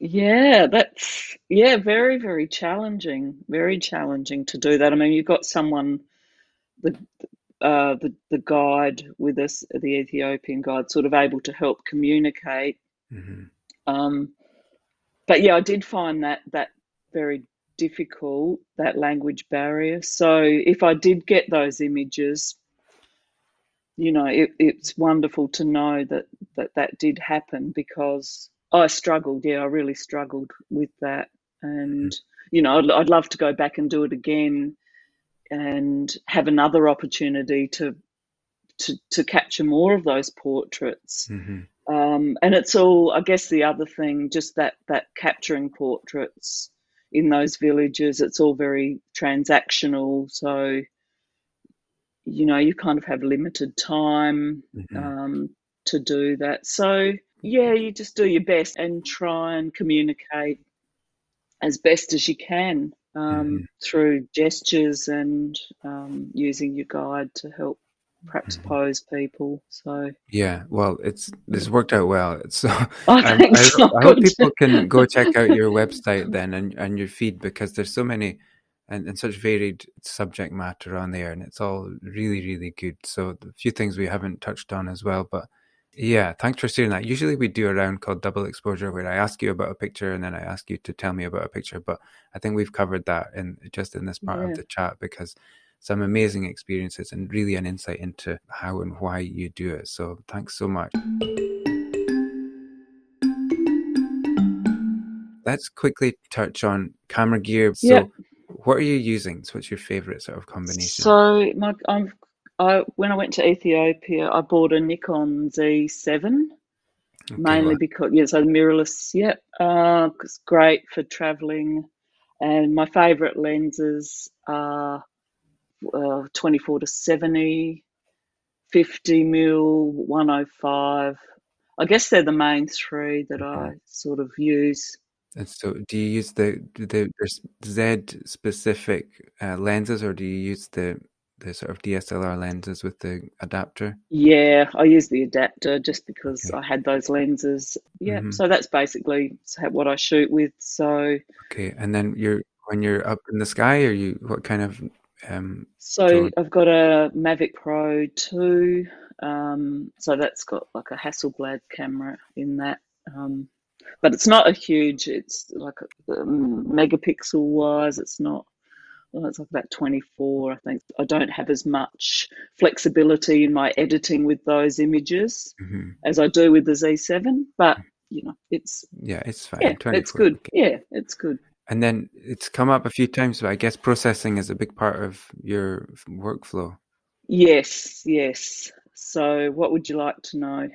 Yeah, that's yeah, very, very challenging. Very challenging to do that. I mean, you've got someone, the uh, the the guide with us, the Ethiopian guide, sort of able to help communicate. hmm Um, but yeah, I did find that that very difficult, that language barrier. So if I did get those images, you know, it, it's wonderful to know that, that that did happen because I struggled. Yeah, I really struggled with that. And, you know, I'd, I'd love to go back and do it again and have another opportunity to, to, to capture more of those portraits. hmm Um, and it's all, I guess, the other thing, just that that capturing portraits in those villages. It's all very transactional, so you know you kind of have limited time hmm um, to do that. So yeah, you just do your best and try and communicate as best as you can um, hmm through gestures and um, using your guide to help perhaps hmm pose people. So Yeah, well, it's this worked out well. So oh, I, oh, I hope people can go check out your website then and, and your feed because there's so many and, and such varied subject matter on there and it's all really, really good. So a few things we haven't touched on as well, but yeah, thanks for sharing that. Usually we do a round called double exposure where I ask you about a picture and then I ask you to tell me about a picture, but I think we've covered that in just in this part Yeah. of the chat because some amazing experiences and really an insight into how and why you do it. So thanks so much. Let's quickly touch on camera gear. So, Yeah. what are you using? So, what's your favorite sort of combination? So my I'm I when I went to Ethiopia, I bought a Nikon Z7 Okay, mainly well, because yeah, so mirrorless. Yep, uh, it's great for traveling, and my favorite lenses are uh, 24 to 70, 50 mil, 105. I guess they're the main three that. I sort of use. and so do you use the the there's Z specific uh, lenses, or do you use the the sort of DSLR lenses with the adapter? Yeah, I use the adapter just because. I had those lenses. Yeah, hmm so that's basically what I shoot with. So, Okay, and then you're when you're up in the sky, are you what kind of um so drone? I've got a Mavic Pro 2. Um, so that's got like a Hasselblad camera in that. Um, but it's not a huge, it's like um, megapixel wise, it's not, well, it's like about 24, I think. I don't have as much flexibility in my editing with those images hmm as I do with the Z7, but you know, it's Yeah, it's fine. yeah, it's good. Okay. Yeah, it's good. And then it's come up a few times, but I guess processing is a big part of your workflow. Yes, yes. So, what would you like to know?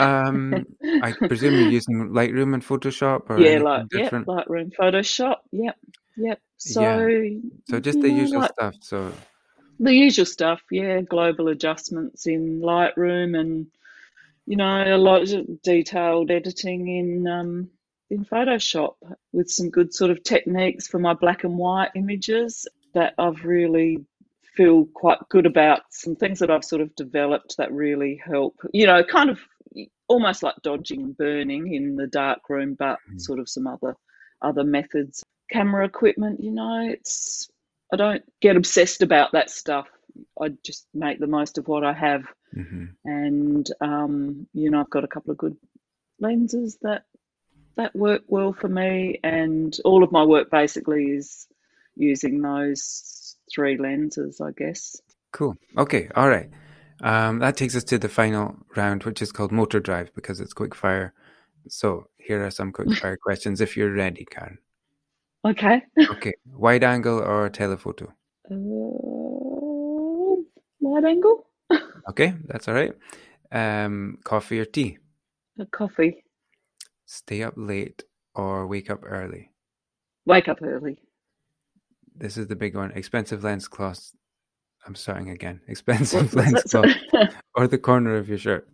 Um, I presume you're using Lightroom and Photoshop or Yeah, like different? Lightroom, Photoshop. Yep, yep. So, Yeah. So just the know, usual like stuff. So the usual stuff. Yeah, global adjustments in Lightroom, and you know, a lot of detailed editing in um, in Photoshop with some good sort of techniques for my black and white images that I've really feel quite good about. Some things that I've sort of developed that really help. You know, kind of almost like dodging and burning in the dark room, but Mhm. sort of some other other methods. Camera equipment, you know, it's I don't get obsessed about that stuff. I just make the most of what I have, hmm and um, you know, I've got a couple of good lenses that that work well for me, and all of my work basically is using those three lenses, I guess. Cool. Okay. All right. Um, that takes us to the final round, which is called motor drive because it's quick fire. So here are some quick fire questions if you're ready, Karen. Okay. Okay. Wide angle or telephoto? Uh, wide angle, Okay, that's all right. Um, coffee or tea? a coffee. Stay up late or wake up early? Wake up early. This is the big one. Expensive lens cloth. I'm starting again. Expensive lens cloth or the corner of your shirt.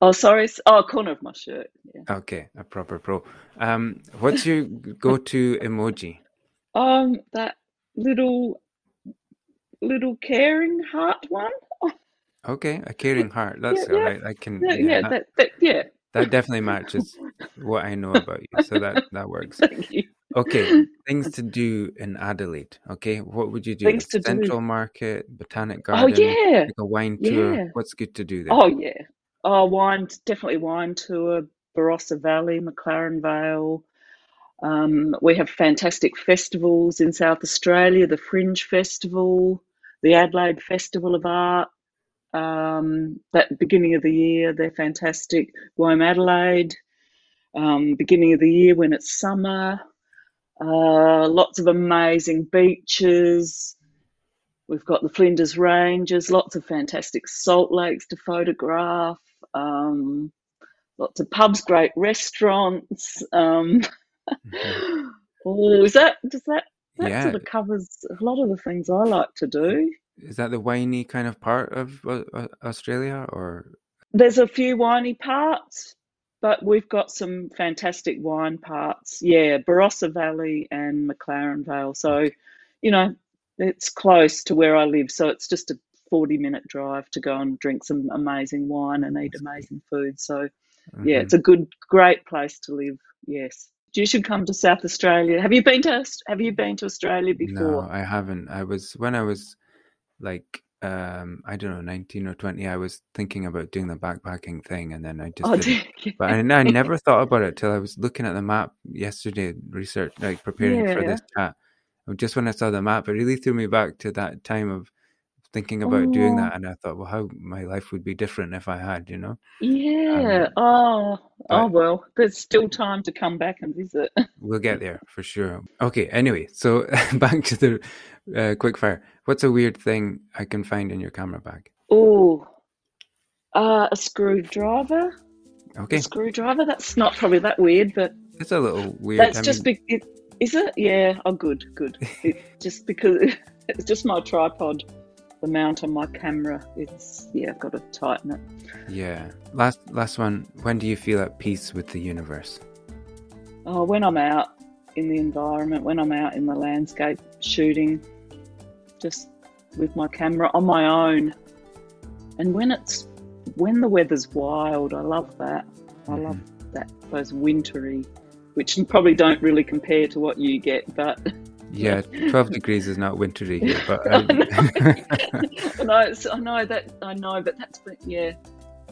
Oh, sorry. s- Oh, corner of my shirt. Yeah. Okay, a proper pro. Um, what's your go-to emoji? Um, that little, little caring heart one. Okay, a caring heart. That's yeah. all right. I can. Yeah, Yeah, yeah, that, that, that, yeah. that definitely matches what I know about you. So that that works. Thank you. Okay, things to do in Adelaide. Okay, what would you do? Things to do. Central Market, Botanic Oh Garden, yeah. like a wine tour. Yeah. What's good to do there? Oh yeah. Oh, wine. Definitely wine tour. Barossa Valley, McLaren Vale. Um, we have fantastic festivals in South Australia. The Fringe Festival, the Adelaide Festival of Art. Um, that beginning of the year, they're fantastic. WOMADelaide. Um, beginning of the year when it's summer. Uh, lots of amazing beaches. We've got the Flinders Ranges, lots of fantastic salt lakes to photograph, um, lots of pubs, great restaurants. Um, oh, is that does that that Yeah, sort of covers a lot of the things I like to do? is that the winey kind of part of uh, uh, Australia, or There's a few winey parts, but we've got some fantastic wine parts. Yeah, Barossa Valley and McLaren Vale. So, you know, it's close to where I live. So it's just a 40 minute drive to go and drink some amazing wine and eat amazing food. So, yeah, Mhm. it's a good, great place to live. Yes. You should come to South Australia. Have you been to Have you been to Australia before? No. I haven't. I was when I was like um I don't know, 19 or 20, I was thinking about doing the backpacking thing and then I just Oh, didn't. But I, I never thought about it till I was looking at the map yesterday, research like preparing for Yeah. this chat. Just when I saw the map, it really threw me back to that time of thinking about doing Oh, that and I thought, well, how my life would be different if I had, you know? yeah. Um Oh, oh well. There's still time to come back and visit. we'll get there for sure. Okay, anyway, so back to the uh, quickfire. What's a weird thing I can find in your camera bag? Oh, uh, a screwdriver. A Okay, screwdriver. That's not probably that weird, but it's a little weird. that's I just mean, be- it, is it? Yeah. Oh, good, good. It just because it's just my tripod, the mount on my camera. It's yeah. I've got to tighten it. yeah. Last last one. When do you feel at peace with the universe? Oh, when I'm out in the environment, when I'm out in the landscape shooting, just with my camera on my own, and when it's when the weather's wild, I love that. I love hmm that those wintry, which probably don't really compare to what you get, but Yeah, twelve degrees is not wintry here, but I know, I, I it's, I know that I know, but that's but yeah,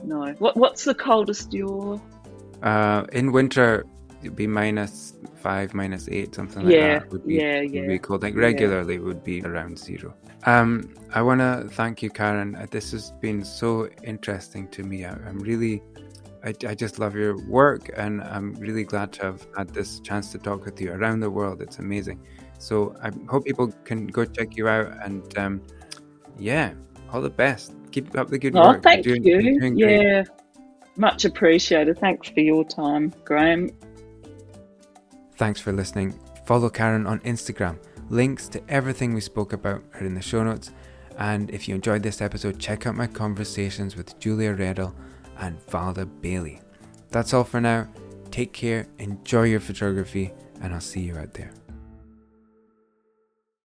no. What what's the coldest you're? uh, in winter it'd be minus five, minus eight, something like Yeah, that. Would be yeah, would be cold. Like yeah. regularly it would be around zero. Um, I want to thank you, Karen. Uh, This has been so interesting to me. I, I'm really, I, I just love your work, and I'm really glad to have had this chance to talk with you around the world. It's amazing. So I hope people can go check you out, and um, yeah, all the best. Keep up the good Oh, work. You're thank doing, you're doing great. Yeah, much appreciated. Thanks for your time, Graham. Thanks for listening. Follow Karen on Instagram. Links to everything we spoke about are in the show notes. And if you enjoyed this episode, check out my conversations with Julia Reddell and Valda Bailey. That's all for now. Take care, enjoy your photography, and I'll see you out there.